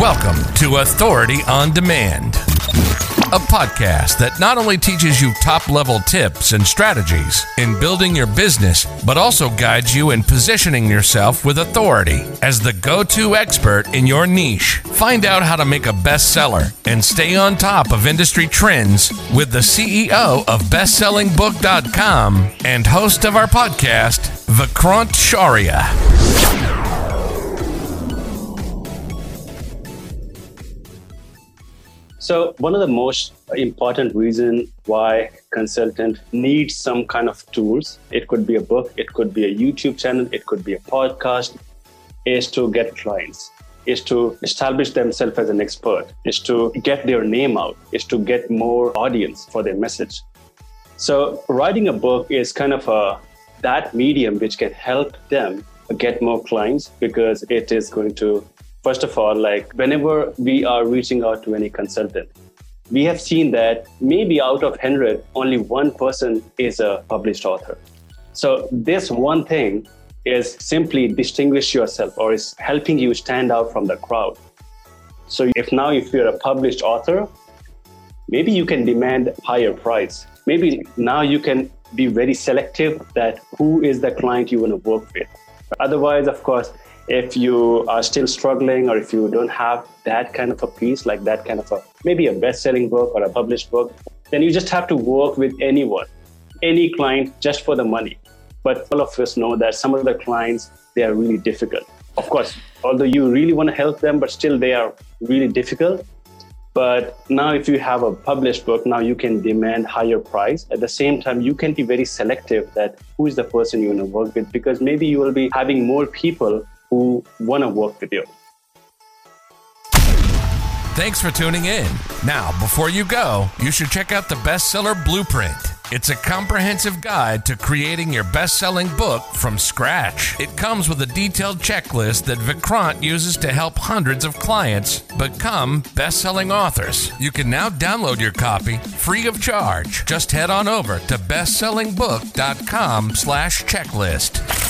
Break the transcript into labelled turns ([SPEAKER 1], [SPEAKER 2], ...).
[SPEAKER 1] Welcome to Authority on Demand, a podcast that not only teaches you top level tips and strategies in building your business, but also guides you in positioning yourself with authority as the go to expert in your niche. Find out how to make a bestseller and stay on top of industry trends with the CEO of BestsellingBook.com and host of our podcast, Vikrant Shaurya.
[SPEAKER 2] So one of the most important reason why consultant needs some kind of tools, it could be a book, it could be a YouTube channel, it could be a podcast, is to get clients, is to establish themselves as an expert, is to get their name out, is to get more audience for their message. So writing a book is kind of a that medium which can help them get more clients because it is going to First of all, like whenever we are reaching out to any consultant, we have seen that maybe out of 100, only one person is a published author. So this one thing is simply distinguish yourself or is helping you stand out from the crowd. So if now if you're a published author, maybe you can demand higher price. Maybe now you can be very selective that who is the client you want to work with. Otherwise, of course, if you are still struggling or if you don't have that kind of a piece like that kind of a maybe a best-selling book or a published book then you just have to work with anyone any client just for the money. But all of us know that some of the clients they are really difficult. Of course although you really want to help them but still they are really difficult. But now if you have a published book now you can demand higher price. At the same time you can be very selective that who is the person you want to work with because maybe you will be having more people want to work with you.
[SPEAKER 1] Thanks for tuning in. Now, before you go, you should check out the Bestseller Blueprint. It's a comprehensive guide to creating your best selling book from scratch. It comes with a detailed checklist that Vikrant uses to help hundreds of clients become best selling authors. You can now download your copy free of charge. Just head on over to bestsellingbook.com slash checklist.